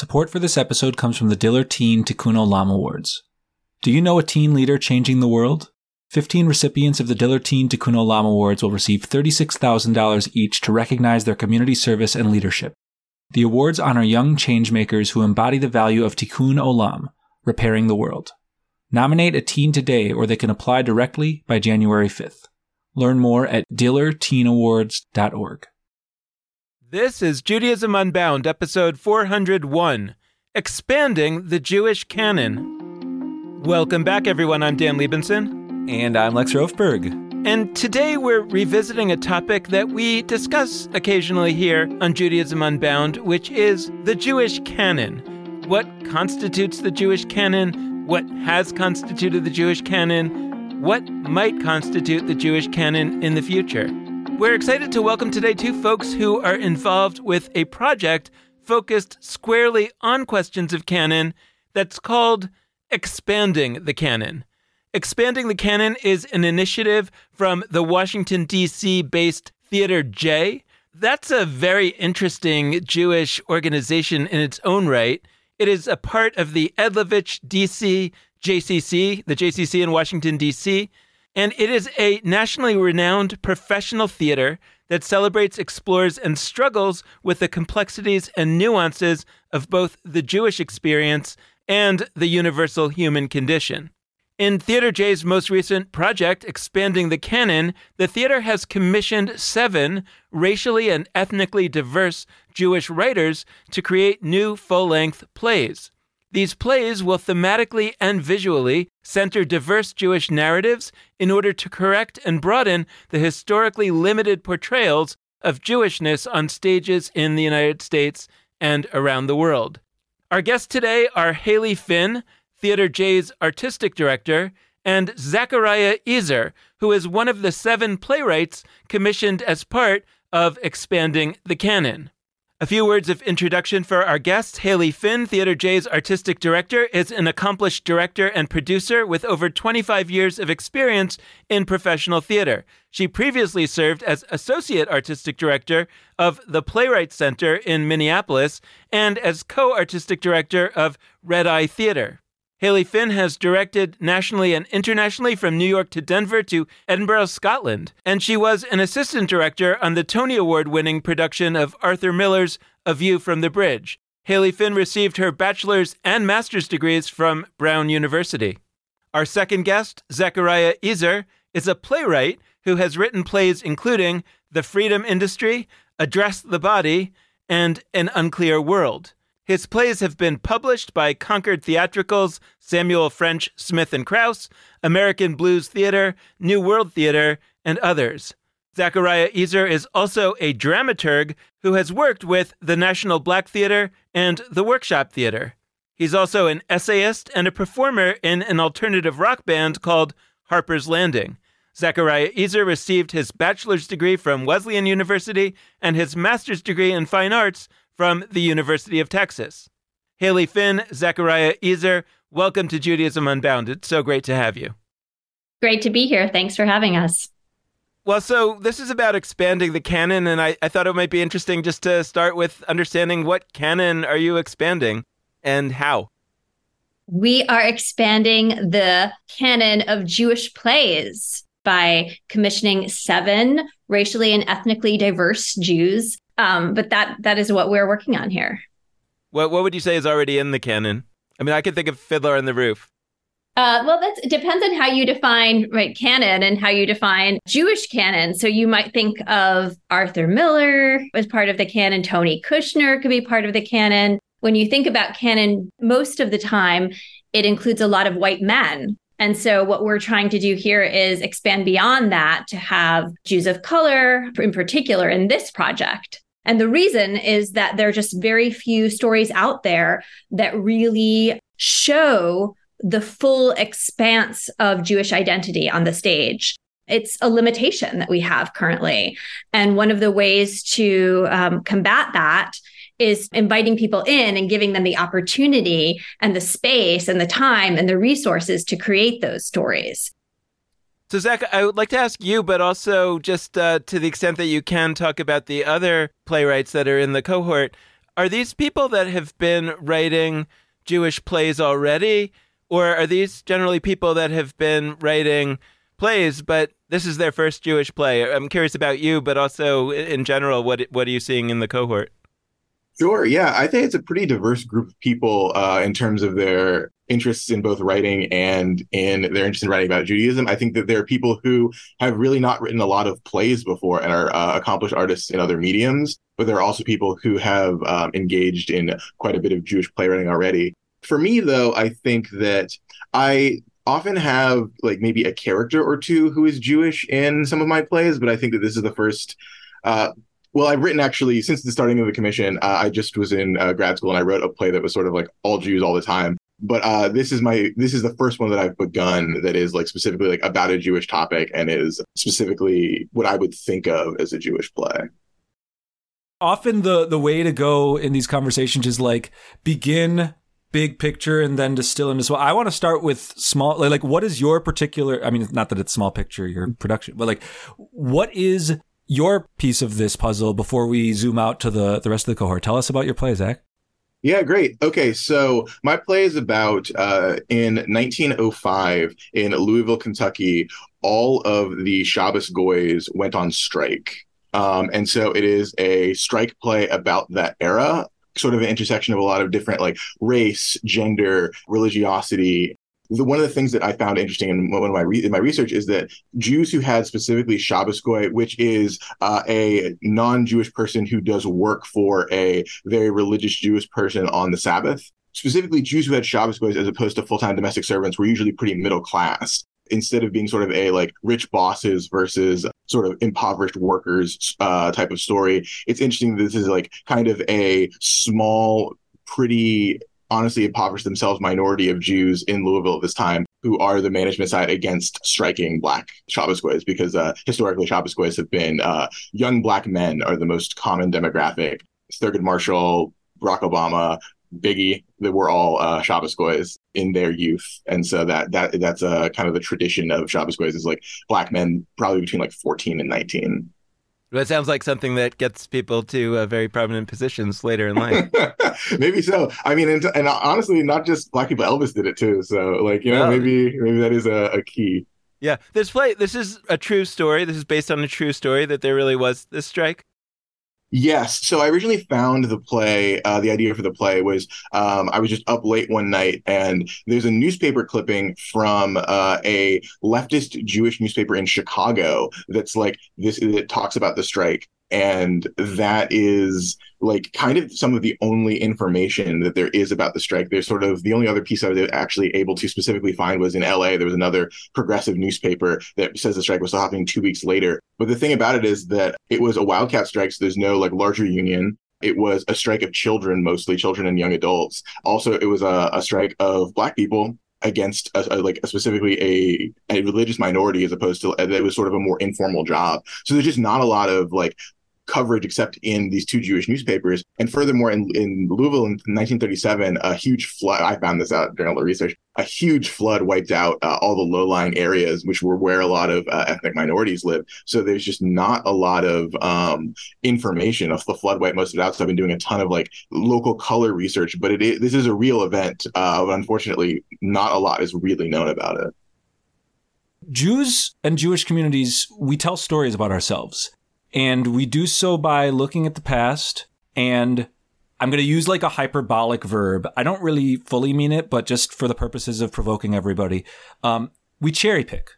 Support for this episode comes from the Diller Teen Tikkun Olam Awards. Do you know a teen leader changing the world? 15 recipients of the Diller Teen Tikkun Olam Awards will receive $36,000 each to recognize their community service and leadership. The awards honor young changemakers who embody the value of Tikkun Olam, repairing the world. Nominate a teen today or they can apply directly by January 5th. Learn more at dillerteenawards.org. This is Judaism Unbound, episode 401 Expanding the Jewish Canon. Welcome back, everyone. I'm Dan Libenson. And I'm Lex Rofeberg. And today we're revisiting a topic that we discuss occasionally here on Judaism Unbound, which is the Jewish canon. What constitutes the Jewish canon? What has constituted the Jewish canon? What might constitute the Jewish canon in the future? We're excited to welcome today two folks who are involved with a project focused squarely on questions of canon that's called Expanding the Canon. Expanding the Canon is an initiative from the Washington, D.C. based Theater J. That's a very interesting Jewish organization in its own right. It is a part of the Edlavitch DC JCC, the JCC in Washington, D.C., and it is a nationally renowned professional theater that celebrates, explores, and struggles with the complexities and nuances of both the Jewish experience and the universal human condition. In Theater J's most recent project, Expanding the Canon, the theater has commissioned seven racially and ethnically diverse Jewish writers to create new full length plays. These plays will thematically and visually center diverse Jewish narratives in order to correct and broaden the historically limited portrayals of Jewishness on stages in the United States and around the world. Our guests today are Hayley Finn, Theater J's artistic director, and Zachariah Ezer, who is one of the seven playwrights commissioned as part of Expanding the Canon. A few words of introduction for our guest. Hayley Finn, Theater J's artistic director, is an accomplished director and producer with over 25 years of experience in professional theater. She previously served as associate artistic director of the Playwright Center in Minneapolis and as co artistic director of Red Eye Theater. Hayley Finn has directed nationally and internationally from New York to Denver to Edinburgh, Scotland, and she was an assistant director on the Tony Award winning production of Arthur Miller's A View from the Bridge. Hayley Finn received her bachelor's and master's degrees from Brown University. Our second guest, Zachariah Ezer, is a playwright who has written plays including The Freedom Industry, Address the Body, and An Unclear World. His plays have been published by Concord Theatricals, Samuel French Smith and Kraus, American Blues Theater, New World Theater, and others. Zachariah Ezer is also a dramaturg who has worked with the National Black Theater and the Workshop Theater. He's also an essayist and a performer in an alternative rock band called Harper's Landing. Zachariah Ezer received his bachelor's degree from Wesleyan University and his master's degree in fine arts from the University of Texas. Hayley Finn, Zachariah Ezer, welcome to Judaism Unbound. It's so great to have you. Great to be here. Thanks for having us. Well, so this is about expanding the canon, and I, I thought it might be interesting just to start with understanding what canon are you expanding and how? We are expanding the canon of Jewish plays by commissioning seven racially and ethnically diverse Jews um, but that that is what we're working on here. What what would you say is already in the canon? I mean, I could think of Fiddler on the Roof. Uh, well, that depends on how you define right canon and how you define Jewish canon. So you might think of Arthur Miller as part of the canon. Tony Kushner could be part of the canon. When you think about canon, most of the time it includes a lot of white men and so, what we're trying to do here is expand beyond that to have Jews of color, in particular, in this project. And the reason is that there are just very few stories out there that really show the full expanse of Jewish identity on the stage. It's a limitation that we have currently. And one of the ways to um, combat that is inviting people in and giving them the opportunity and the space and the time and the resources to create those stories. So, Zach, I would like to ask you, but also just uh, to the extent that you can talk about the other playwrights that are in the cohort. are these people that have been writing Jewish plays already, or are these generally people that have been writing plays, but this is their first Jewish play? I'm curious about you, but also in general, what what are you seeing in the cohort? Sure. Yeah, I think it's a pretty diverse group of people uh, in terms of their interests in both writing and in their interest in writing about Judaism. I think that there are people who have really not written a lot of plays before and are uh, accomplished artists in other mediums, but there are also people who have um, engaged in quite a bit of Jewish playwriting already. For me, though, I think that I often have like maybe a character or two who is Jewish in some of my plays, but I think that this is the first uh, well, I've written actually since the starting of the commission. Uh, I just was in uh, grad school and I wrote a play that was sort of like all Jews all the time. But uh, this is my this is the first one that I've begun that is like specifically like about a Jewish topic and is specifically what I would think of as a Jewish play. Often the the way to go in these conversations is like begin big picture and then distill into small. I want to start with small. Like, like, what is your particular? I mean, not that it's small picture, your production, but like, what is your piece of this puzzle before we zoom out to the, the rest of the cohort. Tell us about your play, Zach. Yeah, great. Okay, so my play is about uh, in 1905 in Louisville, Kentucky, all of the Shabbos goys went on strike. Um, and so it is a strike play about that era, sort of an intersection of a lot of different like race, gender, religiosity, the, one of the things that I found interesting in one of my re- in my research is that Jews who had specifically Shabbos goy, which is uh, a non-Jewish person who does work for a very religious Jewish person on the Sabbath, specifically Jews who had Shabbos goys as opposed to full-time domestic servants, were usually pretty middle class. Instead of being sort of a like rich bosses versus sort of impoverished workers uh, type of story, it's interesting that this is like kind of a small, pretty honestly impoverished themselves minority of Jews in Louisville at this time who are the management side against striking black Shabbos goys because uh, historically Shabbos goys have been uh, young black men are the most common demographic. Thurgood Marshall, Barack Obama, Biggie, they were all uh, Shabbos goys in their youth, and so that that that's a uh, kind of the tradition of Shabbos goys is like black men probably between like fourteen and nineteen. That sounds like something that gets people to uh, very prominent positions later in life. maybe so. I mean, and, and, honestly, not just black people. Elvis did it too. So, like, you know, maybe maybe that is a, a key. Yeah, this play. This is a true story. This is based on a true story that there really was this strike. Yes. So I originally found the play, uh, the idea for the play was um, I was just up late one night and there's a newspaper clipping from uh, a leftist Jewish newspaper in Chicago that's like this, that talks about the strike and that is like kind of some of the only information that there is about the strike. There's sort of the only other piece i was actually able to specifically find was in la there was another progressive newspaper that says the strike was still happening two weeks later. But the thing about it is that it was a wildcat strike so there's no like larger union. It was a strike of children mostly children and young adults. Also it was a, a strike of black people against a, a, like a specifically a, a religious minority as opposed to uh, it was sort of a more informal job. So there's just not a lot of like coverage except in these two Jewish newspapers. And furthermore, in, in Louisville in 1937, a huge flood, I found this out during all the research, a huge flood wiped out uh, all the low lying areas, which were where a lot of uh, ethnic minorities live. So there's just not a lot of um, information of the flood wiped most of it out. So I've been doing a ton of like local color research, but it is, this is a real event. Uh, but unfortunately, not a lot is really known about it. Jews and Jewish communities, we tell stories about ourselves. And we do so by looking at the past and I'm going to use like a hyperbolic verb. I don't really fully mean it, but just for the purposes of provoking everybody, um, we cherry pick.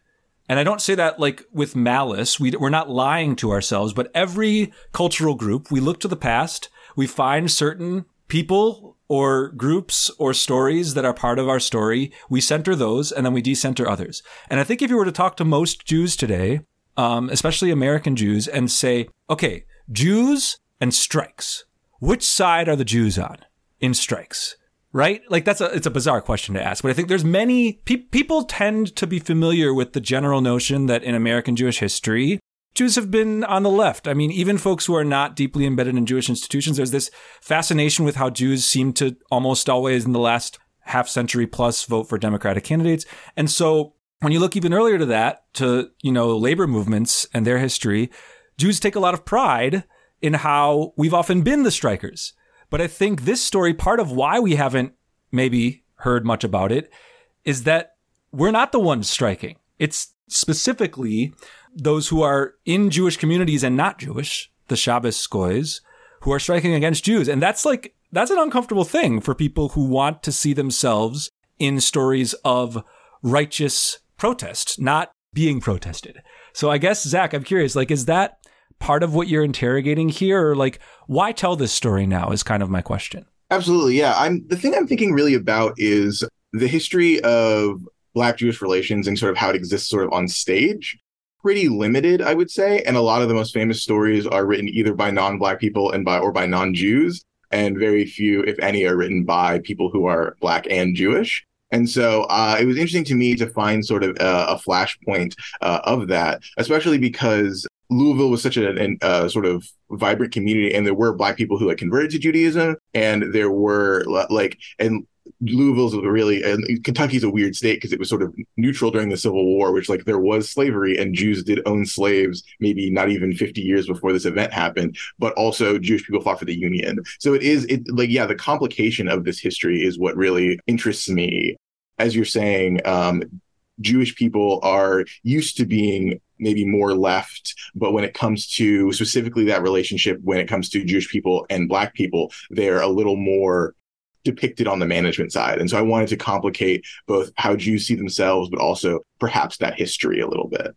And I don't say that like with malice. We, we're not lying to ourselves, but every cultural group, we look to the past, we find certain people or groups or stories that are part of our story. We center those and then we decenter others. And I think if you were to talk to most Jews today, um, especially American Jews, and say, okay, Jews and strikes. Which side are the Jews on in strikes? Right? Like that's a it's a bizarre question to ask, but I think there's many pe- people tend to be familiar with the general notion that in American Jewish history, Jews have been on the left. I mean, even folks who are not deeply embedded in Jewish institutions, there's this fascination with how Jews seem to almost always in the last half century plus vote for Democratic candidates. And so when you look even earlier to that, to, you know, labor movements and their history, Jews take a lot of pride in how we've often been the strikers. But I think this story, part of why we haven't maybe heard much about it, is that we're not the ones striking. It's specifically those who are in Jewish communities and not Jewish, the Shabbos who are striking against Jews. And that's like, that's an uncomfortable thing for people who want to see themselves in stories of righteous protest, not being protested. So I guess, Zach, I'm curious, like, is that part of what you're interrogating here? Or like, why tell this story now is kind of my question. Absolutely. Yeah. I'm the thing I'm thinking really about is the history of black Jewish relations and sort of how it exists sort of on stage. Pretty limited, I would say. And a lot of the most famous stories are written either by non-black people and by or by non-Jews. And very few, if any, are written by people who are black and Jewish. And so uh, it was interesting to me to find sort of a, a flashpoint uh, of that, especially because Louisville was such a, a, sort of vibrant community, and there were black people who had converted to Judaism, and there were like, and Louisville's really, and Kentucky's a weird state because it was sort of neutral during the Civil War, which like there was slavery and Jews did own slaves, maybe not even 50 years before this event happened, but also Jewish people fought for the Union. So it is, it like, yeah, the complication of this history is what really interests me as you're saying, um, Jewish people are used to being maybe more left, but when it comes to specifically that relationship, when it comes to Jewish people and Black people, they're a little more depicted on the management side. And so I wanted to complicate both how Jews see themselves, but also perhaps that history a little bit.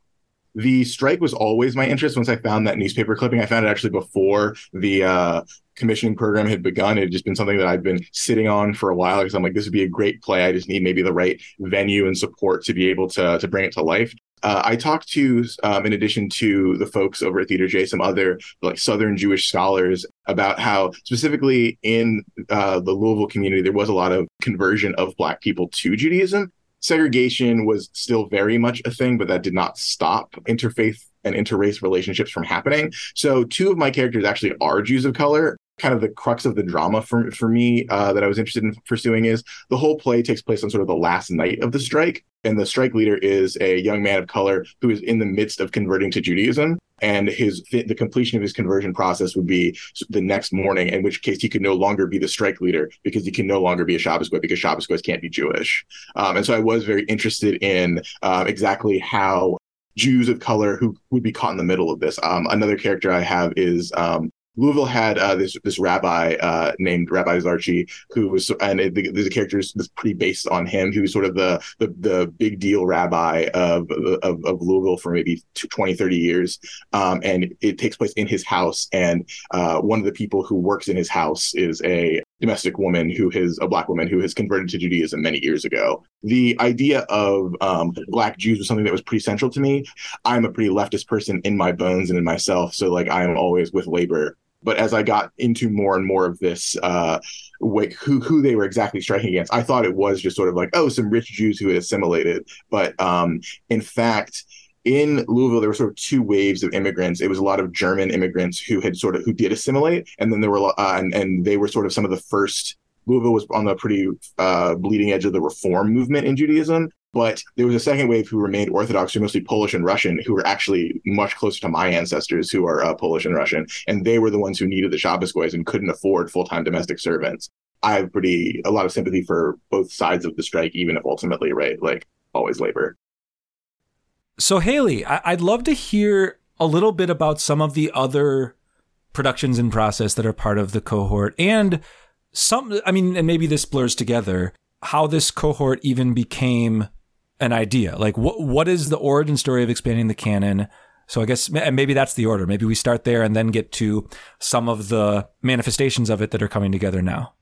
The strike was always my interest. Once I found that newspaper clipping, I found it actually before the uh, commissioning program had begun. It had just been something that I've been sitting on for a while because I'm like, this would be a great play. I just need maybe the right venue and support to be able to to bring it to life. Uh, I talked to, um, in addition to the folks over at Theater J, some other like Southern Jewish scholars about how specifically in uh, the Louisville community there was a lot of conversion of Black people to Judaism, segregation was still very much a thing, but that did not stop interfaith and interrace relationships from happening. So two of my characters actually are Jews of color. Kind of the crux of the drama for for me uh, that I was interested in pursuing is the whole play takes place on sort of the last night of the strike, and the strike leader is a young man of color who is in the midst of converting to Judaism and his the completion of his conversion process would be the next morning in which case he could no longer be the strike leader because he can no longer be a Shabbos Goy because Shabbos Goys can't be Jewish. Um, and so I was very interested in uh, exactly how Jews of color who would be caught in the middle of this. Um, another character I have is um, Louisville had uh, this this rabbi uh, named Rabbi Zarchi, who was and it, the, the character is pretty based on him. He was sort of the the, the big deal rabbi of, of, of Louisville for maybe 20, 30 years, um, and it takes place in his house. And uh, one of the people who works in his house is a domestic woman who is a black woman who has converted to Judaism many years ago. The idea of um, black Jews was something that was pretty central to me. I'm a pretty leftist person in my bones and in myself, so like I am always with labor but as I got into more and more of this, uh, like who who they were exactly striking against, I thought it was just sort of like oh, some rich Jews who had assimilated. But um, in fact, in Louisville, there were sort of two waves of immigrants. It was a lot of German immigrants who had sort of who did assimilate, and then there were uh, and, and they were sort of some of the first Louisville was on the pretty uh, bleeding edge of the reform movement in Judaism. But there was a second wave who remained Orthodox, who were mostly Polish and Russian, who were actually much closer to my ancestors, who are uh, Polish and Russian, and they were the ones who needed the Shabbos and couldn't afford full time domestic servants. I have pretty a lot of sympathy for both sides of the strike, even if ultimately, right, like always labor. So Hayley, I- I'd love to hear a little bit about some of the other productions in process that are part of the cohort and some i mean and maybe this blurs together how this cohort even became an idea? Like, what what is the origin story of expanding the canon? So I guess and maybe that's the order. Maybe we start there and then get to some of the manifestations of it that are coming together now.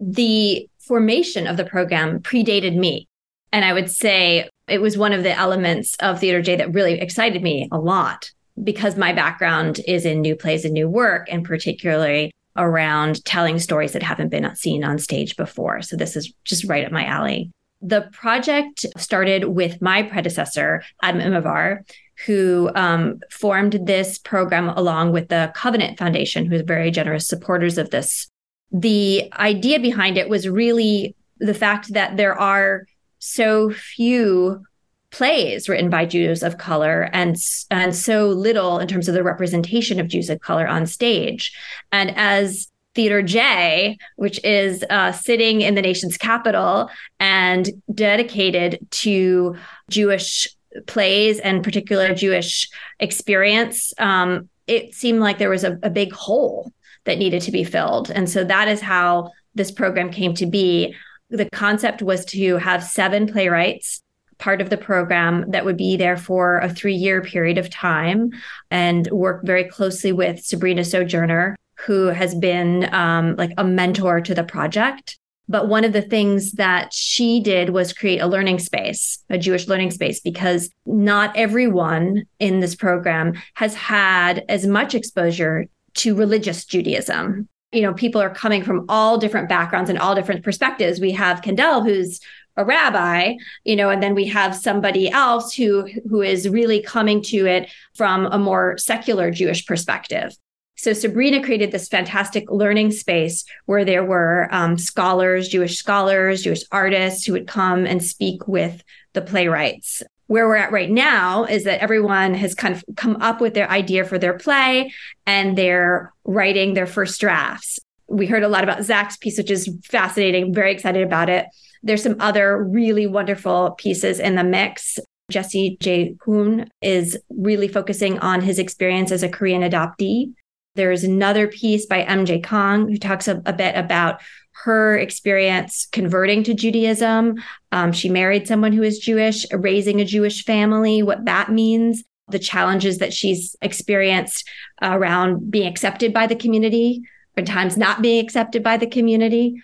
The formation of the program predated me. And I would say it was one of the elements of Theater J that really excited me a lot because my background is in new plays and new work, and particularly around telling stories that haven't been seen on stage before. So this is just right up my alley. The project started with my predecessor, Adam Immerwahr, who um, formed this program along with the Covenant Foundation, who is very generous supporters of this. The idea behind it was really the fact that there are so few plays written by Jews of color and and so little in terms of the representation of Jews of color on stage. And as Theater J, which is uh, sitting in the nation's capital and dedicated to Jewish plays and particular Jewish experience, um, it seemed like there was a, a big hole that needed to be filled. And so that is how this program came to be. The concept was to have seven playwrights part of the program that would be there for a three year period of time and work very closely with Sabrina Sojourner, who has been um, like a mentor to the project. But one of the things that she did was create a learning space, a Jewish learning space, because not everyone in this program has had as much exposure to religious Judaism. You know, people are coming from all different backgrounds and all different perspectives. We have Kendall, who's a rabbi, you know, and then we have somebody else who who is really coming to it from a more secular Jewish perspective. So Sabrina created this fantastic learning space where there were um, scholars, Jewish scholars, Jewish artists who would come and speak with the playwrights. Where we're at right now is that everyone has kind of come up with their idea for their play and they're writing their first drafts. We heard a lot about Zach's piece, which is fascinating. Very excited about it. There's some other really wonderful pieces in the mix. Jesse J. Hoon is really focusing on his experience as a Korean adoptee there's another piece by MJ Kang who talks a, a bit about her experience converting to Judaism. Um, she married someone who is Jewish, raising a Jewish family, what that means, the challenges that she's experienced around being accepted by the community, or times not being accepted by the community.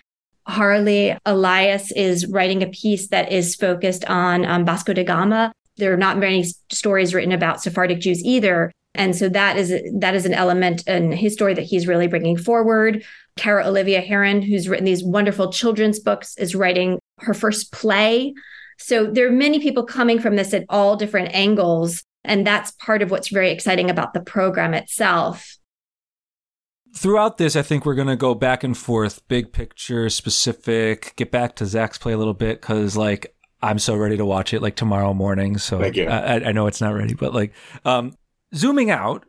Harley Elias is writing a piece that is focused on um, Vasco da Gama. There are not many stories written about Sephardic Jews either, and so that is that is an element in his story that he's really bringing forward. Kara Olivia Heron, who's written these wonderful children's books, is writing her first play. So there are many people coming from this at all different angles. And that's part of what's very exciting about the program itself. Throughout this, I think we're going to go back and forth, big picture, specific, get back to Zach's play a little bit because, like, I'm so ready to watch it like tomorrow morning. So I, I, know it's not ready, but like, um, zooming out,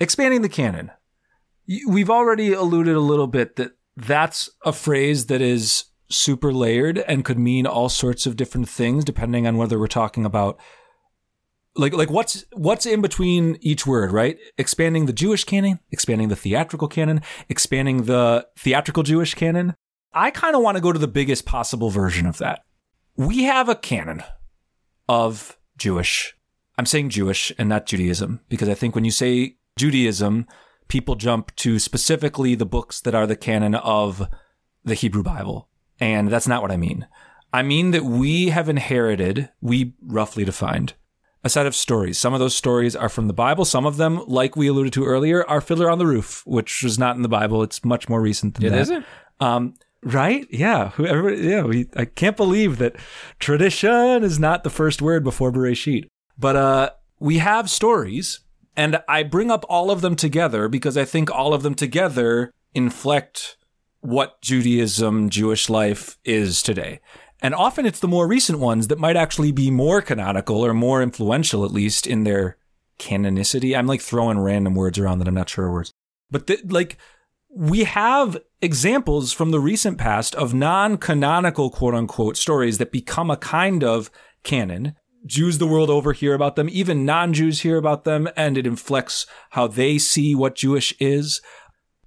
expanding the canon. We've already alluded a little bit that that's a phrase that is super layered and could mean all sorts of different things depending on whether we're talking about like like what's what's in between each word, right? Expanding the Jewish canon, expanding the theatrical canon, expanding the theatrical Jewish canon. I kind of want to go to the biggest possible version of that. We have a canon of Jewish I'm saying Jewish and not Judaism because I think when you say Judaism, people jump to specifically the books that are the canon of the Hebrew Bible. And that's not what I mean. I mean that we have inherited, we roughly defined, a set of stories. Some of those stories are from the Bible. Some of them, like we alluded to earlier, are Fiddler on the Roof, which was not in the Bible. It's much more recent than it that. Is it? Um, right? Yeah. Whoever, yeah. We, I can't believe that tradition is not the first word before Bereshit. But uh, we have stories, and I bring up all of them together because I think all of them together inflect what Judaism, Jewish life is today. And often it's the more recent ones that might actually be more canonical or more influential, at least in their canonicity. I'm like throwing random words around that I'm not sure are words. But the, like, we have examples from the recent past of non canonical quote unquote stories that become a kind of canon Jews the world over hear about them, even non Jews hear about them, and it inflects how they see what Jewish is.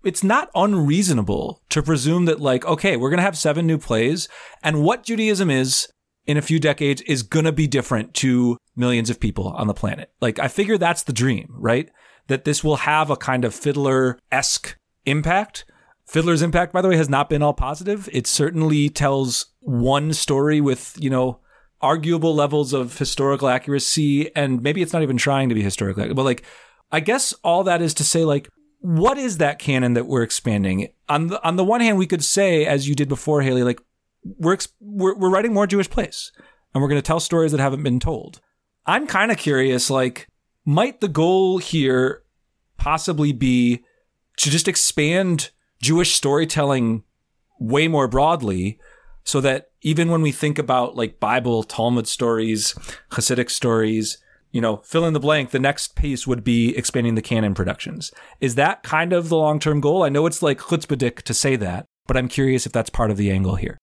It's not unreasonable to presume that, like, okay, we're going to have seven new plays, and what Judaism is in a few decades is going to be different to millions of people on the planet. Like, I figure that's the dream, right? That this will have a kind of fiddler esque impact. Fiddler's impact, by the way, has not been all positive. It certainly tells one story with, you know, arguable levels of historical accuracy, and maybe it's not even trying to be historical, but like, I guess all that is to say, like, what is that canon that we're expanding? On the on the one hand, we could say, as you did before, Hayley, like we're we're, we're writing more Jewish plays, and we're going to tell stories that haven't been told. I'm kind of curious, like, might the goal here possibly be to just expand Jewish storytelling way more broadly so that even when we think about like Bible, Talmud stories, Hasidic stories, you know, fill in the blank, the next piece would be expanding the canon productions. Is that kind of the long term goal? I know it's like chutzpahdik to say that, but I'm curious if that's part of the angle here.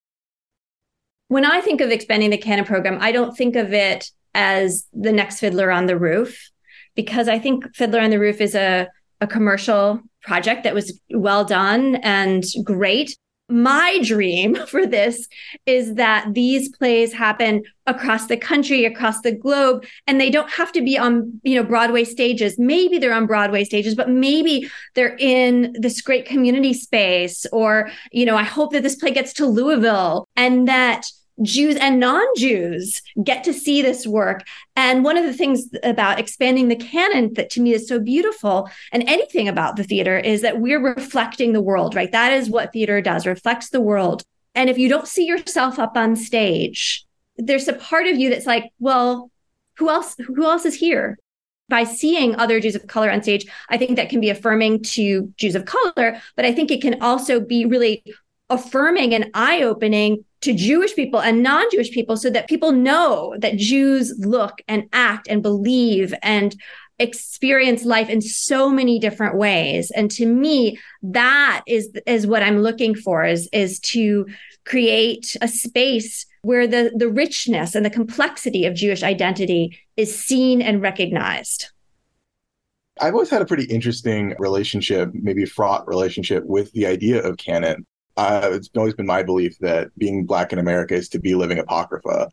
When I think of expanding the canon program, I don't think of it as the next Fiddler on the Roof, because I think Fiddler on the Roof is a, a commercial project that was well done and great my dream for this is that these plays happen across the country across the globe and they don't have to be on you know broadway stages. Maybe they're on broadway stages but maybe they're in this great community space or you know i hope that this play gets to louisville and that Jews and non Jews get to see this work. And one of the things about expanding the canon that to me is so beautiful, and anything about the theater, is that we're reflecting the world, right? That is what theater does, reflects the world. And if you don't see yourself up on stage, there's a part of you that's like, well, who else who else is here? By seeing other Jews of color on stage, I think that can be affirming to Jews of color, but I think it can also be really affirming and eye-opening to Jewish people and non Jewish people so that people know that Jews look and act and believe and experience life in so many different ways. And to me that is is what i'm looking for is is to create a space where the the richness and the complexity of jewish identity is seen and recognized. I've always had a pretty interesting relationship, maybe fraught relationship with the idea of canon uh, it's always been my belief that being black in America is to be living apocrypha.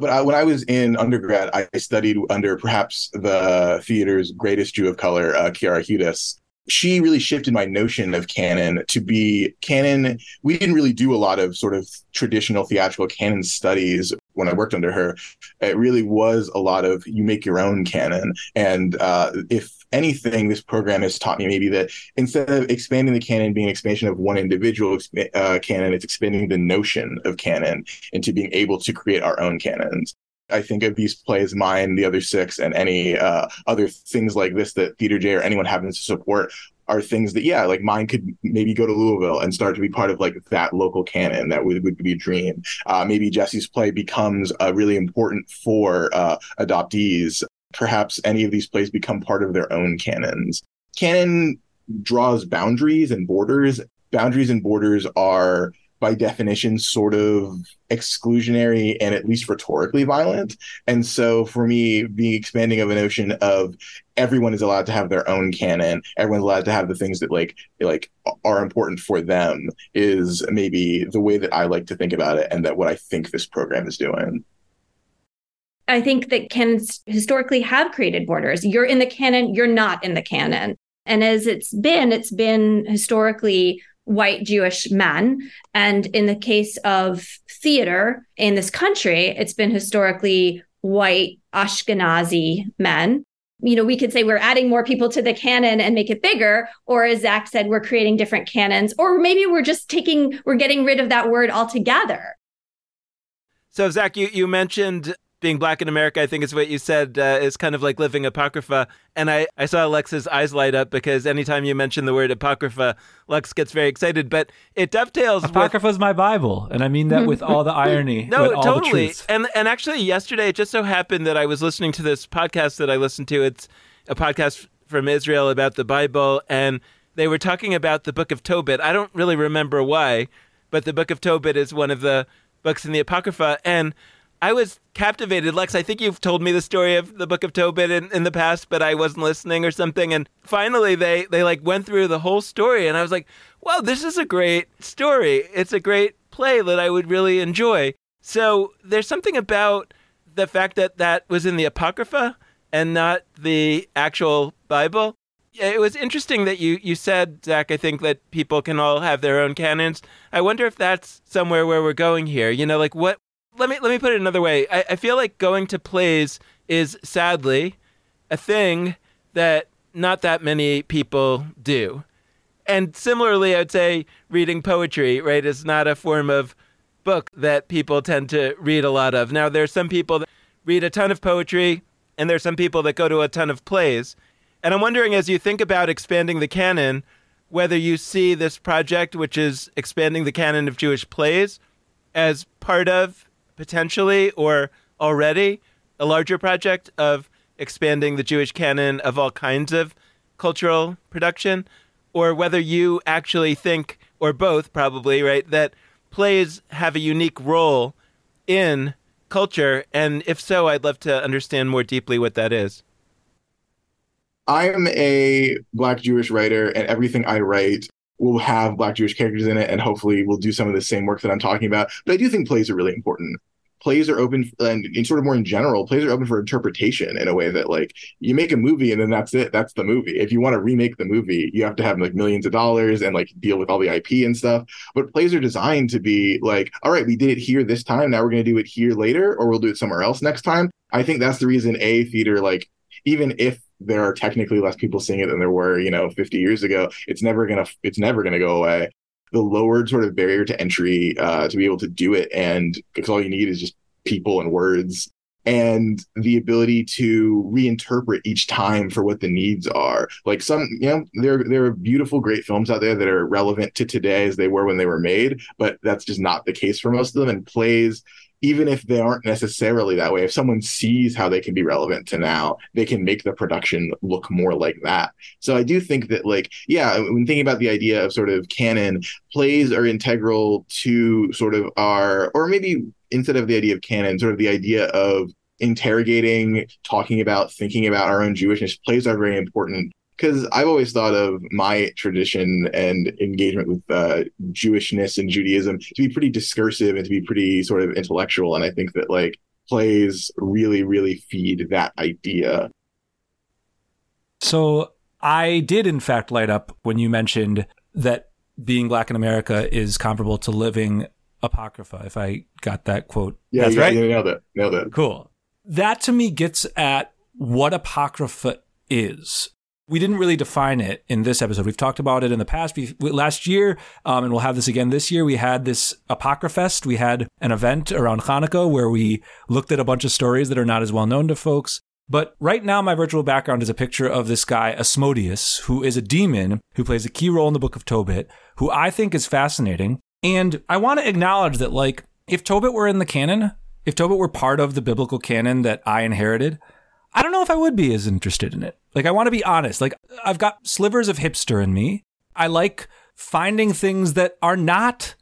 But I, when I was in undergrad, I studied under perhaps the theater's greatest Jew of color, uh, Quiara Hudes. She really shifted my notion of canon to be canon. We didn't really do a lot of sort of traditional theatrical canon studies when I worked under her. It really was a lot of you make your own canon. And uh, if anything, this program has taught me maybe that instead of expanding the canon being an expansion of one individual uh, canon, it's expanding the notion of canon into being able to create our own canons. I think of these plays, mine, the other six, and any uh, other things like this that Theater J or anyone happens to support are things that, yeah, like mine could maybe go to Louisville and start to be part of like that local canon. That would, would be a dream. Uh, maybe Jesse's play becomes uh, really important for uh, adoptees perhaps any of these plays become part of their own canons. Canon draws boundaries and borders. Boundaries and borders are by definition sort of exclusionary and at least rhetorically violent. And so for me, being expanding of a notion of everyone is allowed to have their own canon, everyone's allowed to have the things that like like are important for them is maybe the way that I like to think about it and that what I think this program is doing. I think that canons historically have created borders. You're in the canon, you're not in the canon. And as it's been, it's been historically white Jewish men. And in the case of theater in this country, it's been historically white Ashkenazi men. You know, we could say we're adding more people to the canon and make it bigger, or as Zach said, we're creating different canons, or maybe we're just taking, we're getting rid of that word altogether. So, Zach, you, you mentioned being black in America, I think is what you said, uh, is kind of like living Apocrypha. And I, I saw Alex's eyes light up because anytime you mention the word Apocrypha, Lex gets very excited. But it dovetails Apocrypha is my Bible. And I mean that with all the irony. no, totally. And, and actually, yesterday, it just so happened that I was listening to this podcast that I listened to. It's a podcast from Israel about the Bible. And they were talking about the book of Tobit. I don't really remember why, but the book of Tobit is one of the books in the Apocrypha. And I was captivated. Lex, I think you've told me the story of the Book of Tobit in, in the past, but I wasn't listening or something. And finally, they, they like went through the whole story, and I was like, wow, this is a great story. It's a great play that I would really enjoy. So there's something about the fact that that was in the Apocrypha and not the actual Bible. It was interesting that you, you said, Zach, I think that people can all have their own canons. I wonder if that's somewhere where we're going here. You know, like what let me let me put it another way. I, I feel like going to plays is sadly a thing that not that many people do. And similarly, I'd say reading poetry, right, is not a form of book that people tend to read a lot of. Now, there are some people that read a ton of poetry, and there are some people that go to a ton of plays. And I'm wondering, as you think about expanding the canon, whether you see this project, which is expanding the canon of Jewish plays, as part of potentially or already a larger project of expanding the Jewish canon of all kinds of cultural production, or whether you actually think, or both probably, right, that plays have a unique role in culture. And if so, I'd love to understand more deeply what that is. I'm a Black Jewish writer, and everything I write will have Black Jewish characters in it, and hopefully will do some of the same work that I'm talking about. But I do think plays are really important plays are open and, and, sort of more in general plays are open for interpretation in a way that like you make a movie and then that's it that's the movie. If you want to remake the movie you have to have like millions of dollars and like deal with all the ip and stuff. But plays are designed to be like all right we did it here this time now we're going to do it here later or we'll do it somewhere else next time. I think that's the reason a theater like even if there are technically less people seeing it than there were you know 50 years ago it's never gonna it's never gonna go away the lowered sort of barrier to entry uh, to be able to do it. And because all you need is just people and words and the ability to reinterpret each time for what the needs are. Like some, you know, there there are beautiful, great films out there that are relevant to today as they were when they were made, but that's just not the case for most of them. And plays even if they aren't necessarily that way, if someone sees how they can be relevant to now, they can make the production look more like that. So I do think that, like, yeah, when thinking about the idea of sort of canon, plays are integral to sort of our, or maybe instead of the idea of canon, sort of the idea of interrogating, talking about, thinking about our own Jewishness, plays are very important because I've always thought of my tradition and engagement with uh, Jewishness and Judaism to be pretty discursive and to be pretty sort of intellectual. And I think that like plays really, really feed that idea. So I did, in fact, light up when you mentioned that being black in America is comparable to living apocrypha. If I got that quote, yeah, that's yeah, right. Yeah, nailed it. Nailed it. Cool. That to me gets at what apocrypha is we didn't really define it in this episode. We've talked about it in the past. We, last year, um, and we'll have this again this year. We had this Apocryphest. We had an event around Hanukkah where we looked at a bunch of stories that are not as well known to folks. But right now, my virtual background is a picture of this guy, Asmodeus, who is a demon who plays a key role in the book of Tobit, who I think is fascinating. And I want to acknowledge that, like, if Tobit were in the canon, if Tobit were part of the biblical canon that I inherited, I don't know if I would be as interested in it. Like, I want to be honest. Like, I've got slivers of hipster in me. I like finding things that are not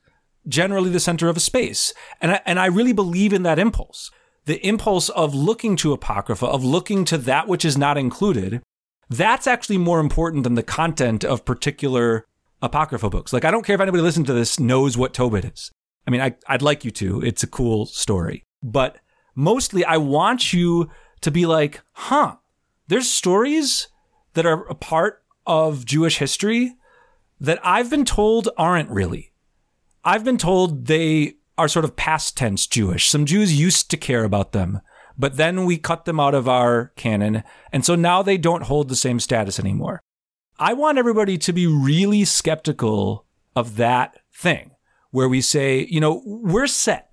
generally the center of a space. And I, and I really believe in that impulse. The impulse of looking to Apocrypha, of looking to that which is not included, that's actually more important than the content of particular Apocrypha books. Like, I don't care if anybody listening to this knows what Tobit is. I mean, I, I'd like you to. It's a cool story. But mostly, I want you to be like, huh, there's stories that are a part of Jewish history that I've been told aren't really. I've been told they are sort of past tense Jewish. Some Jews used to care about them, but then we cut them out of our canon. And so now they don't hold the same status anymore. I want everybody to be really skeptical of that thing where we say, you know, we're set.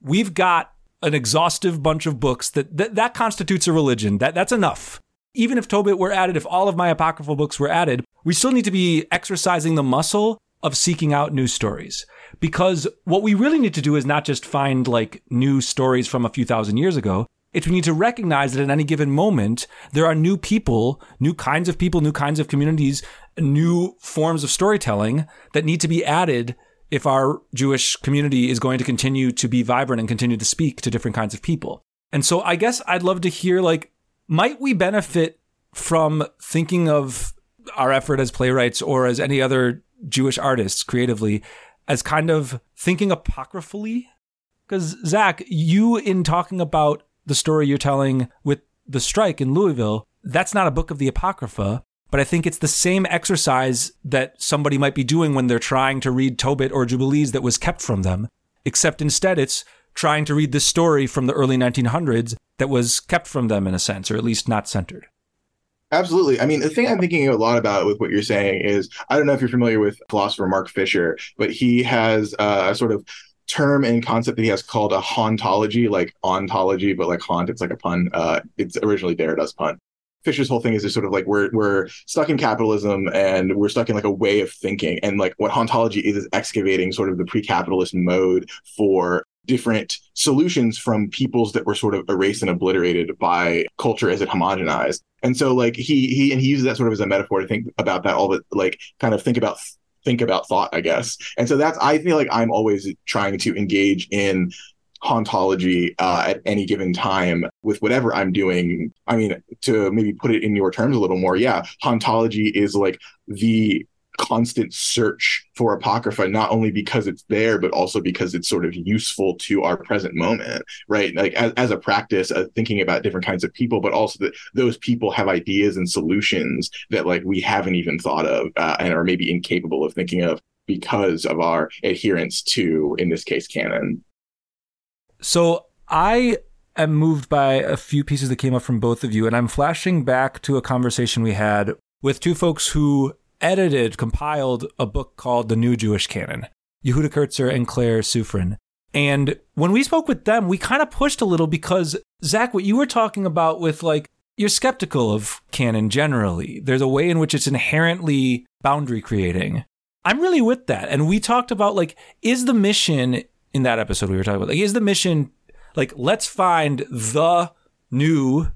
We've got an exhaustive bunch of books that, that that constitutes a religion. That that's enough. Even if Tobit were added, if all of my apocryphal books were added, we still need to be exercising the muscle of seeking out new stories. Because what we really need to do is not just find like new stories from a few thousand years ago. It's we need to recognize that at any given moment, there are new people, new kinds of people, new kinds of communities, new forms of storytelling that need to be added if our Jewish community is going to continue to be vibrant and continue to speak to different kinds of people. And so I guess I'd love to hear like, might we benefit from thinking of our effort as playwrights or as any other Jewish artists creatively as kind of thinking apocryphally? Because Zach, you in talking about the story you're telling with the strike in Louisville, that's not a book of the Apocrypha, but I think it's the same exercise that somebody might be doing when they're trying to read Tobit or Jubilees that was kept from them, except instead it's trying to read this story from the early 1900s that was kept from them in a sense, or at least not centered. Absolutely. I mean, the thing I'm thinking a lot about with what you're saying is I don't know if you're familiar with philosopher Mark Fisher, but he has uh, a sort of term and concept that he has called a hauntology, like ontology, but like haunt, it's like a pun. Uh, it's originally Derrida's pun. Fisher's whole thing is just sort of like we're we're stuck in capitalism and we're stuck in like a way of thinking. And like what hauntology is is excavating sort of the pre-capitalist mode for different solutions from peoples that were sort of erased and obliterated by culture as it homogenized. And so like he he and he uses that sort of as a metaphor to think about that all the like kind of think about think about thought, I guess. And so that's I feel like I'm always trying to engage in hauntology uh, at any given time with whatever I'm doing. I mean, to maybe put it in your terms a little more, yeah, hauntology is like the constant search for apocrypha not only because it's there but also because it's sort of useful to our present moment right like as, as a practice of thinking about different kinds of people but also that those people have ideas and solutions that like we haven't even thought of uh, and are maybe incapable of thinking of because of our adherence to in this case canon so I am moved by a few pieces that came up from both of you, and I'm flashing back to a conversation we had with two folks who edited, compiled a book called The New Jewish Canon, Yehuda Kurtzer and Claire Sufrin. And when we spoke with them, we kind of pushed a little because, Zach, what you were talking about with like, you're skeptical of canon generally. There's a way in which it's inherently boundary creating. I'm really with that. And we talked about like, is the mission in that episode we were talking about. Like, is the mission like let's find the new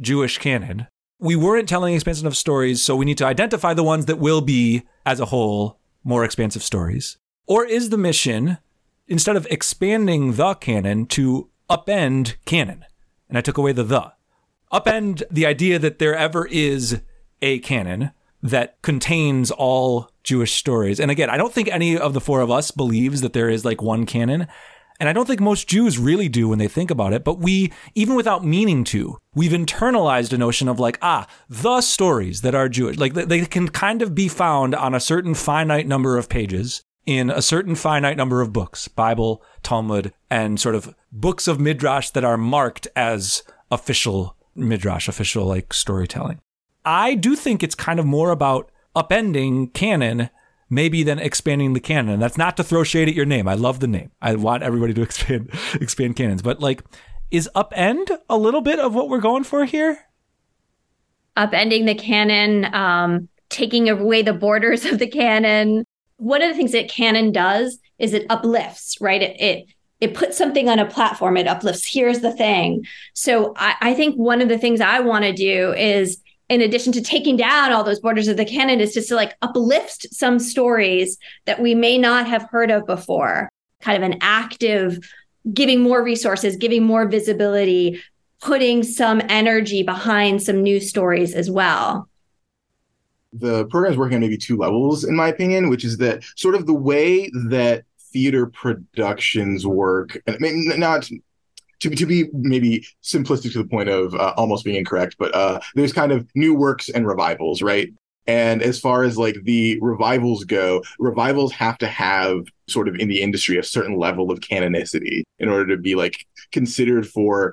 Jewish canon? We weren't telling expansive stories, so we need to identify the ones that will be, as a whole, more expansive stories. Or is the mission instead of expanding the canon to upend canon? And I took away the the. Upend the idea that there ever is a canon that contains all Jewish stories. And again, I don't think any of the four of us believes that there is like one canon. And I don't think most Jews really do when they think about it, but we, even without meaning to, we've internalized a notion of like, ah, the stories that are Jewish, like they can kind of be found on a certain finite number of pages in a certain finite number of books, Bible, Talmud, and sort of books of Midrash that are marked as official Midrash, official like storytelling. I do think it's kind of more about upending canon maybe then expanding the canon. That's not to throw shade at your name. I love the name. I want everybody to expand expand canons. But like is upend a little bit of what we're going for here? Upending the canon, um, taking away the borders of the canon. One of the things that canon does is it uplifts, right? It it it puts something on a platform, it uplifts. Here's the thing. So I, I think one of the things I want to do is in addition to taking down all those borders of the canon is just to like uplift some stories that we may not have heard of before. Kind of an active giving more resources giving more visibility putting some energy behind some new stories as well. The program is working on maybe two levels in my opinion which is that sort of the way that theater productions work and I mean, not to, to be maybe simplistic to the point of uh, almost being incorrect, but uh, there's kind of new works and revivals, right? And as far as like the revivals go, revivals have to have sort of in the industry a certain level of canonicity in order to be like considered for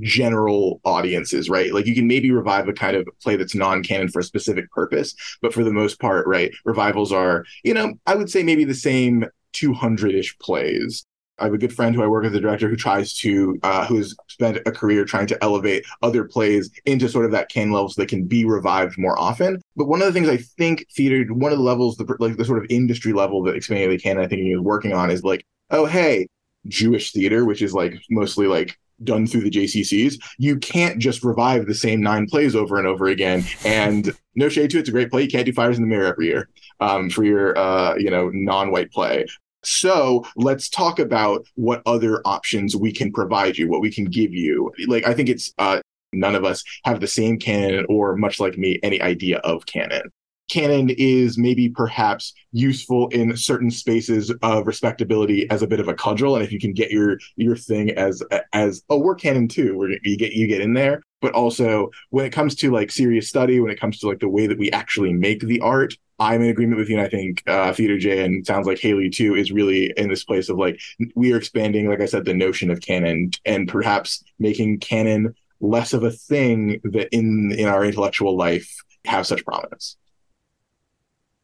general audiences, right? Like you can maybe revive a kind of play that's non-canon for a specific purpose, but for the most part, right, revivals are, you know, I would say maybe the same 200-ish plays I have a good friend who I work with, a director who tries to, uh, who's spent a career trying to elevate other plays into sort of that canon level so they can be revived more often. But one of the things I think theater, one of the levels, the, like the sort of industry level that Expanding the Canon, I think is working on is like, oh, hey, Jewish theater, which is like mostly like done through the JCCs, you can't just revive the same nine plays over and over again. And no shade to it, it's a great play. You can't do Fires in the Mirror every year um, for your, uh, you know, non-white play. So let's talk about what other options we can provide you, what we can give you. Like, I think it's uh, none of us have the same canon or, much like me, any idea of canon. Canon is maybe perhaps useful in certain spaces of respectability as a bit of a cudgel, and if you can get your your thing as as oh we're canon too, where you get you get in there. But also when it comes to like serious study, when it comes to like the way that we actually make the art, I'm in agreement with you, and I think uh, Theater J and sounds like Hayley too is really in this place of like we are expanding, like I said, the notion of canon and perhaps making canon less of a thing that in in our intellectual life have such prominence.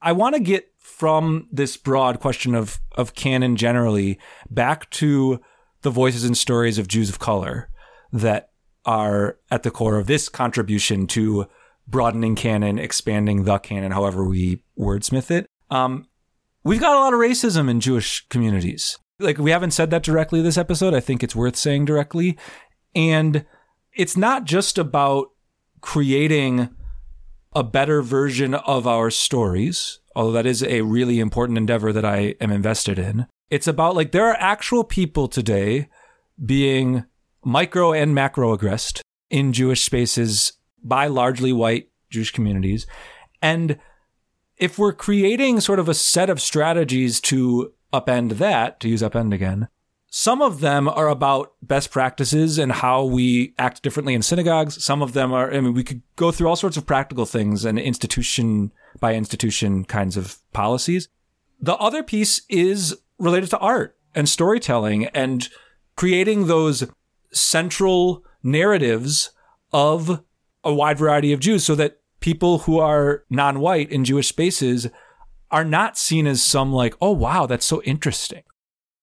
I want to get from this broad question of of canon generally back to the voices and stories of Jews of color that are at the core of this contribution to broadening canon, expanding the canon, however we wordsmith it. Um, we've got a lot of racism in Jewish communities. Like, we haven't said that directly this episode. I think it's worth saying directly. And it's not just about creating a better version of our stories, although that is a really important endeavor that I am invested in. It's about like there are actual people today being micro and macro aggressed in Jewish spaces by largely white Jewish communities. And if we're creating sort of a set of strategies to upend that, to use upend again, some of them are about best practices and how we act differently in synagogues. Some of them are, I mean, we could go through all sorts of practical things and institution by institution kinds of policies. The other piece is related to art and storytelling and creating those central narratives of a wide variety of Jews so that people who are non white in Jewish spaces are not seen as some like, oh, wow, that's so interesting.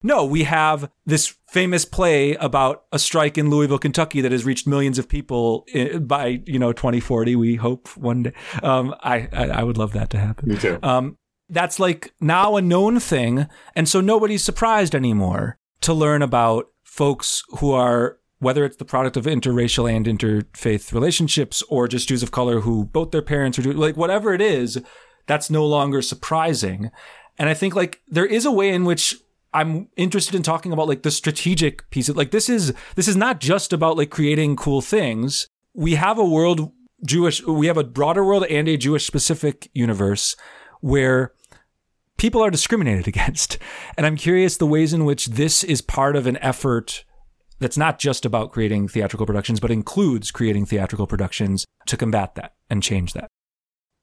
No, we have this famous play about a strike in Louisville, Kentucky that has reached millions of people by, you know, 2040. We hope one day. Um, I, I, I, would love that to happen. Me too. Um, that's like now a known thing. And so nobody's surprised anymore to learn about folks who are whether it's the product of interracial and interfaith relationships or just Jews of color who both their parents are like whatever it is, that's no longer surprising. And I think like there is a way in which I'm interested in talking about like the strategic piece of like this is this is not just about like creating cool things. We have a world Jewish we have a broader world and a Jewish specific universe where people are discriminated against. And I'm curious the ways in which this is part of an effort that's not just about creating theatrical productions, but includes creating theatrical productions to combat that and change that.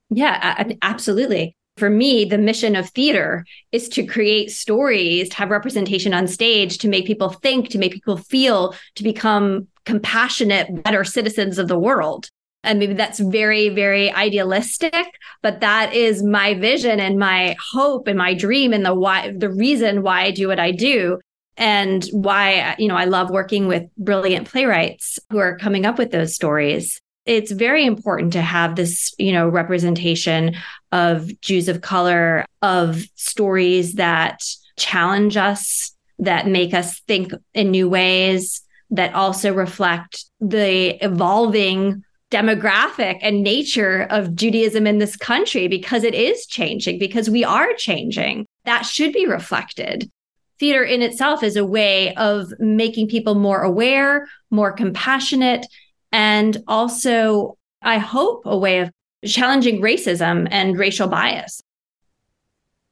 Yeah, absolutely. For me, the mission of theater is to create stories, to have representation on stage, to make people think, to make people feel, to become compassionate, better citizens of the world. And maybe that's very, very idealistic, but that is my vision and my hope and my dream and the why the reason why I do what I do and why you know I love working with brilliant playwrights who are coming up with those stories. It's very important to have this, you know, representation of Jews of color, of stories that challenge us, that make us think in new ways, that also reflect the evolving demographic and nature of Judaism in this country because it is changing, because we are changing. That should be reflected theater in itself is a way of making people more aware, more compassionate, and also, I hope, a way of challenging racism and racial bias.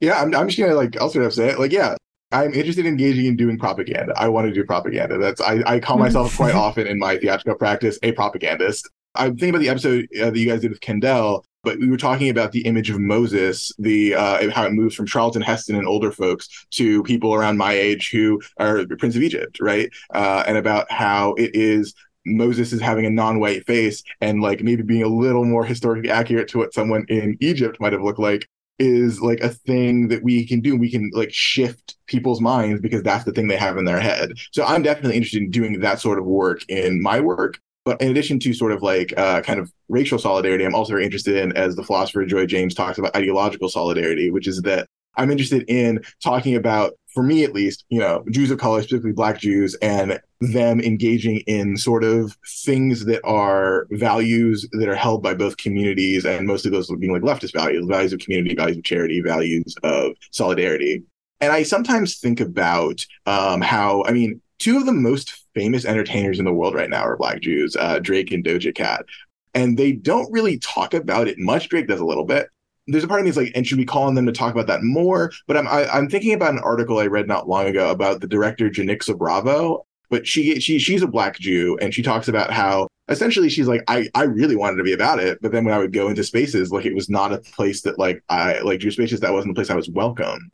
Yeah, I'm, I'm just gonna like also have to say it. Like, yeah, I'm interested in engaging in doing propaganda. I want to do propaganda. That's I, I call myself quite often in my theatrical practice a propagandist. I'm thinking about the episode uh, that you guys did with Kendall, but we were talking about the image of Moses, the uh, how it moves from Charlton Heston and older folks to people around my age who are Prince of Egypt, right? Uh, and about how it is Moses is having a non-white face and like maybe being a little more historically accurate to what someone in Egypt might have looked like is like a thing that we can do. We can like shift people's minds because that's the thing they have in their head. So I'm definitely interested in doing that sort of work in my work. But in addition to sort of like uh, kind of racial solidarity, I'm also very interested in, as the philosopher Joy James talks about, ideological solidarity, which is that I'm interested in talking about, for me at least, you know, Jews of color, specifically Black Jews, and them engaging in sort of things that are values that are held by both communities, and mostly those being like leftist values, values of community, values of charity, values of solidarity. And I sometimes think about um, how, I mean, two of the most famous entertainers in the world right now are black Jews, uh, Drake and Doja Cat. And they don't really talk about it much. Drake does a little bit. There's a part of me that's like, and should we call on them to talk about that more? But I'm I, am i am thinking about an article I read not long ago about the director Janicza Bravo. But she she she's a black Jew, and she talks about how essentially she's like, I I really wanted to be about it, but then when I would go into spaces, like it was not a place that like I like Jewish spaces that wasn't a place I was welcome.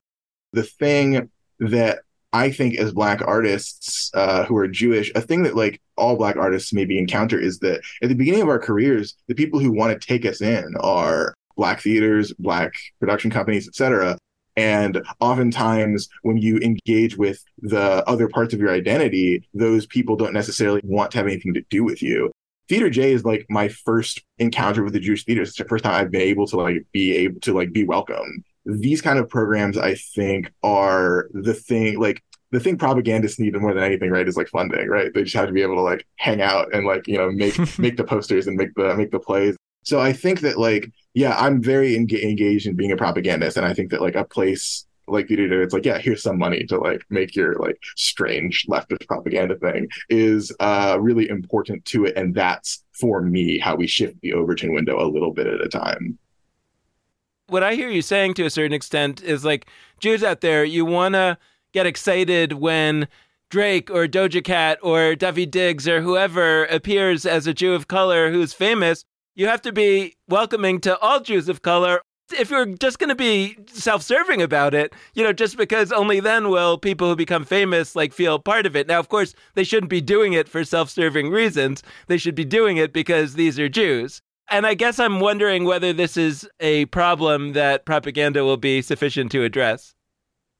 The thing that I think as black artists uh, who are Jewish, a thing that like all black artists maybe encounter is that at the beginning of our careers, the people who want to take us in are black theaters, black production companies, etc. And oftentimes, when you engage with the other parts of your identity, those people don't necessarily want to have anything to do with you. Theater J is like my first encounter with the Jewish theater. It's the first time I've been able to like be able to like be welcome. These kind of programs, I think, are the thing. Like the thing propagandists need more than anything, right, is like funding, right? They just have to be able to like hang out and like you know make make the posters and make the make the plays. So I think that like yeah, I'm very engaged in being a propagandist, and I think that like a place like the it's like yeah here's some money to like make your like strange leftist propaganda thing is uh really important to it and that's for me how we shift the overton window a little bit at a time what i hear you saying to a certain extent is like jews out there you want to get excited when Drake or Doja Cat or Daveed Diggs or whoever appears as a Jew of color who's famous, you have to be welcoming to all Jews of color. If you're just going to be self-serving about it, you know, just because only then will people who become famous like feel part of it. Now, of course, they shouldn't be doing it for self-serving reasons. They should be doing it because these are Jews. And I guess I'm wondering whether this is a problem that propaganda will be sufficient to address.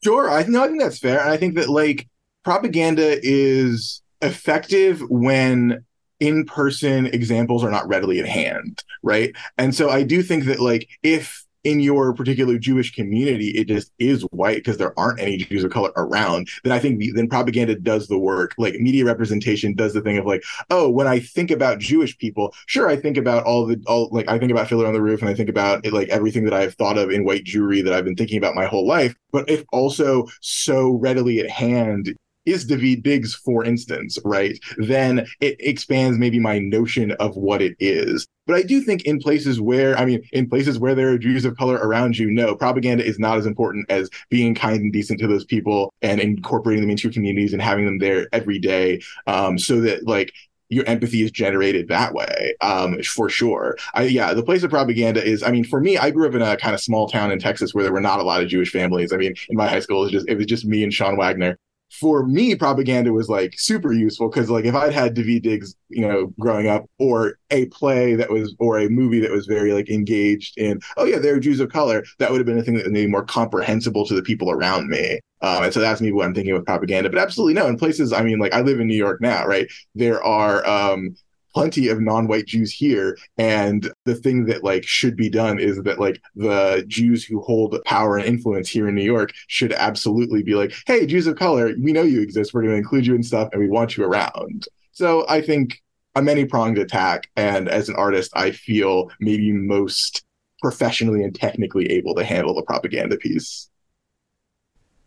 Sure, I no, I think that's fair. And I think that like propaganda is effective when in-person examples are not readily at hand, right? And so I do think that like if in your particular Jewish community, it just is white because there aren't any Jews of color around, then I think the, then propaganda does the work. Like media representation does the thing of like, oh, when I think about Jewish people, sure, I think about all the all like I think about Fiddler on the Roof and I think about like everything that I've thought of in white Jewry that I've been thinking about my whole life. But if also so readily at hand is Daveed Diggs, for instance, right? Then it expands maybe my notion of what it is. But I do think in places where, I mean, in places where there are Jews of color around you, no, propaganda is not as important as being kind and decent to those people and incorporating them into your communities and having them there every day um, so that, like, your empathy is generated that way um, for sure I, yeah the place of propaganda is i mean for me i grew up in a kind of small town in texas where there were not a lot of jewish families i mean in my high school it was just it was just me and sean wagner for me, propaganda was like super useful because like if I'd had Daveed Diggs, you know, growing up, or a play that was, or a movie that was very like engaged in, oh yeah, there are Jews of color, that would have been a thing that made more comprehensible to the people around me. Um, and so that's me what I'm thinking with propaganda. But absolutely no, in places, I mean, like I live in New York now, right? There are um, plenty of non-white Jews here. And the thing that like should be done is that like the Jews who hold power and influence here in New York should absolutely be like, hey, Jews of color, we know you exist. We're going to include you in stuff and we want you around. So I think a many pronged attack. And as an artist, I feel maybe most professionally and technically able to handle the propaganda piece.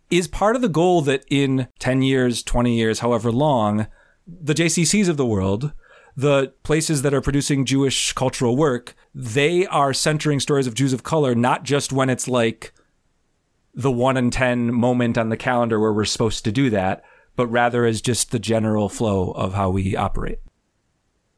Is part of the goal that in 10 years, 20 years, however long, the JCCs of the world the places that are producing Jewish cultural work, they are centering stories of Jews of color, not just when it's like the one in 10 moment on the calendar where we're supposed to do that, but rather as just the general flow of how we operate.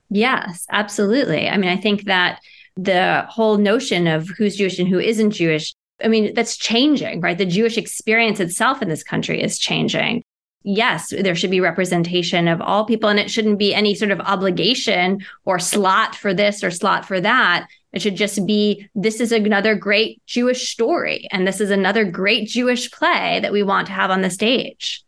Yes, absolutely. I mean, I think that the whole notion of who's Jewish and who isn't Jewish, I mean, that's changing, right? The Jewish experience itself in this country is changing yes, there should be representation of all people, and it shouldn't be any sort of obligation or slot for this or slot for that. It should just be this is another great Jewish story, and this is another great Jewish play that we want to have on the stage.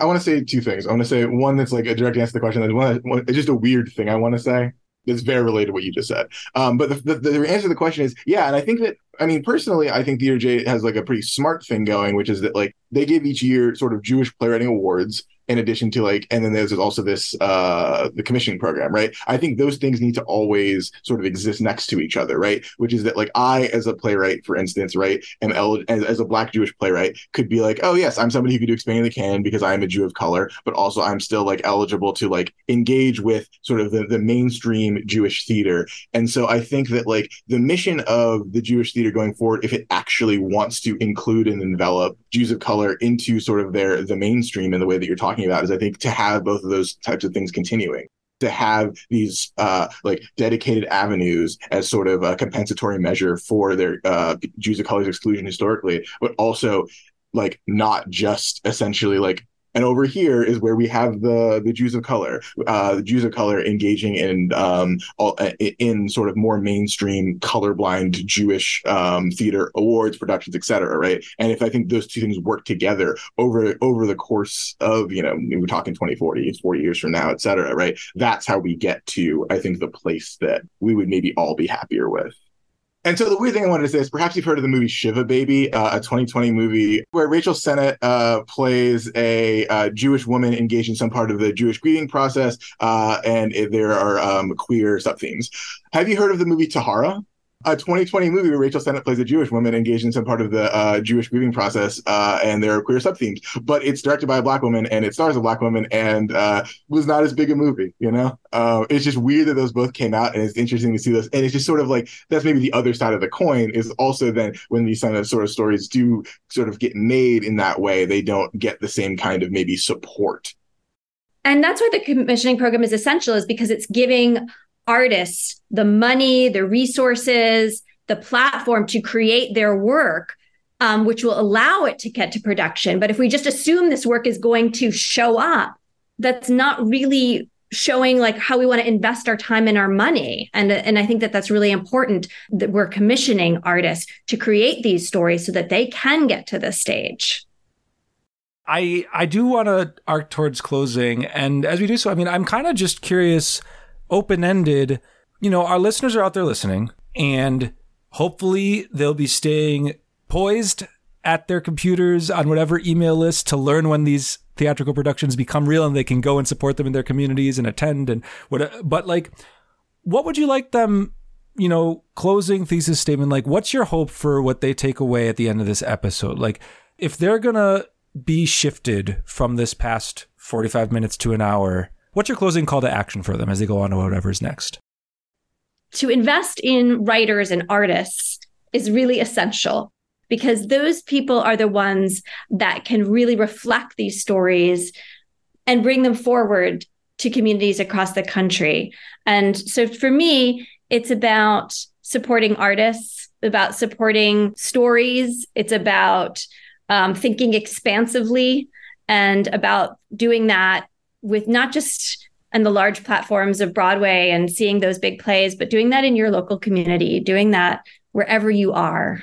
I want to say two things. I want to say one that's like a direct answer to the question. That's one, one it's just a weird thing I want to say. It's very related to what you just said. Um, but the, the, the answer to the question is yeah, and I think that I mean personally, I think Theater J has like a pretty smart thing going, which is that like they give each year sort of Jewish playwriting awards in addition to like and then there's also this uh the commissioning program right? I think those things need to always sort of exist next to each other right? Which is that like i as a playwright for instance right am el- as, as a black jewish playwright could be like oh yes i'm somebody who could do expanding the canon because i'm a jew of color but also i'm still like eligible to like engage with sort of the, the mainstream jewish theater. And so i think that like the mission of the jewish theater going forward if it actually wants to include and envelop jews of color into sort of their the mainstream in the way that you're talking talking about is I think to have both of those types of things continuing to have these uh, like dedicated avenues as sort of a compensatory measure for their uh, Jews of color's exclusion historically, but also like not just essentially like and over here is where we have the the Jews of color, uh, the Jews of color engaging in um, all, in sort of more mainstream colorblind Jewish um, theater awards, productions, etc. Right, and if I think those two things work together over over the course of you know we're talking 2040, 40 years from now, etc. Right, that's how we get to I think the place that we would maybe all be happier with. And so the weird thing I wanted to say is perhaps you've heard of the movie Shiva Baby, uh, a 2020 movie where Rachel Sennott uh, plays a uh, Jewish woman engaged in some part of the Jewish grieving process, uh, and there are um, queer sub themes. Have you heard of the movie Tahara? A 2020 movie where Rachel Sennott plays a Jewish woman engaged in some part of the uh, Jewish grieving process, uh, and there are queer sub themes. But it's directed by a black woman and it stars a black woman, and uh, was not as big a movie. You know, uh, it's just weird that those both came out, and it's interesting to see those. And it's just sort of like that's maybe the other side of the coin is also then when these kind of sort of stories do sort of get made in that way, they don't get the same kind of maybe support. And that's why the commissioning program is essential, is because it's giving artists the money, the resources, the platform to create their work, um, which will allow it to get to production. But if we just assume this work is going to show up, that's not really showing like how we want to invest our time and our money and and I think that that's really important that we're commissioning artists to create these stories so that they can get to the stage. I I do want to arc towards closing and as we do so I mean I'm kind of just curious open ended. You know, our listeners are out there listening, and hopefully they'll be staying poised at their computers on whatever email list to learn when these theatrical productions become real and they can go and support them in their communities and attend and what but like what would you like them you know closing thesis statement like what's your hope for what they take away at the end of this episode like if they're gonna be shifted from this past 45 minutes to an hour What's your closing call to action for them as they go on to whatever's next? To invest in writers and artists is really essential because those people are the ones that can really reflect these stories and bring them forward to communities across the country. And so for me, it's about supporting artists, about supporting stories, it's about um, thinking expansively and about doing that with not just and the large platforms of Broadway and seeing those big plays, but doing that in your local community, doing that wherever you are.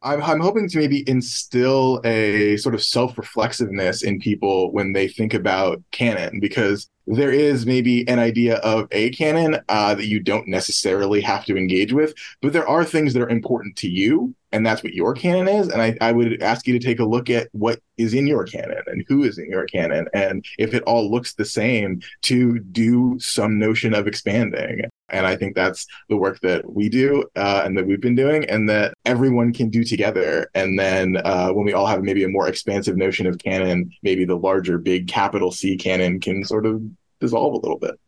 I'm, I'm hoping to maybe instill a sort of self reflexiveness in people when they think about canon, because there is maybe an idea of a canon uh, that you don't necessarily have to engage with, but there are things that are important to you, and that's what your canon is. And I, I would ask you to take a look at what is in your canon and who is in your canon, and if it all looks the same, to do some notion of expanding. And I think that's the work that we do uh, and that we've been doing, and that everyone can do together. And then uh, when we all have maybe a more expansive notion of canon, maybe the larger, big capital C canon can sort of dissolve a little bit.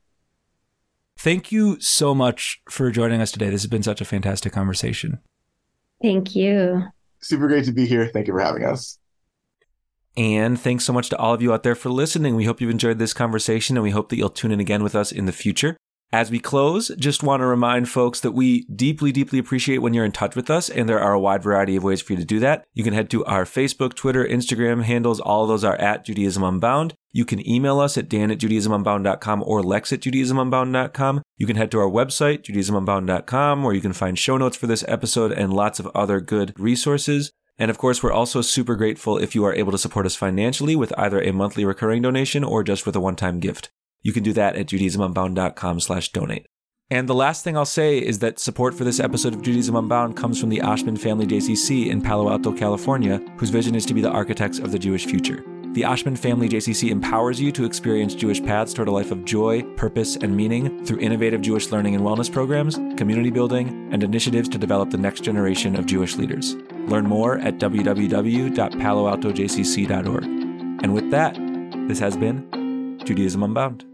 Thank you so much for joining us today. This has been such a fantastic conversation. Thank you. Super great to be here. Thank you for having us. And thanks so much to all of you out there for listening. We hope you've enjoyed this conversation and we hope that you'll tune in again with us in the future. As we close, just want to remind folks that we deeply, deeply appreciate when you're in touch with us, and there are a wide variety of ways for you to do that. You can head to our Facebook, Twitter, Instagram handles. All of those are at Judaism Unbound. You can email us at dan at judaismunbound.com or lex at judaismunbound.com. You can head to our website, judaismunbound.com, where you can find show notes for this episode and lots of other good resources. And of course, we're also super grateful if you are able to support us financially with either a monthly recurring donation or just with a one-time gift. You can do that at judaismunbound.com slash donate. And the last thing I'll say is that support for this episode of Judaism Unbound comes from the Oshman Family JCC in Palo Alto, California, whose vision is to be the architects of the Jewish future. The Oshman Family JCC empowers you to experience Jewish paths toward a life of joy, purpose, and meaning through innovative Jewish learning and wellness programs, community building, and initiatives to develop the next generation of Jewish leaders. Learn more at www.paloaltojcc.org. And with that, this has been Judaism Unbound.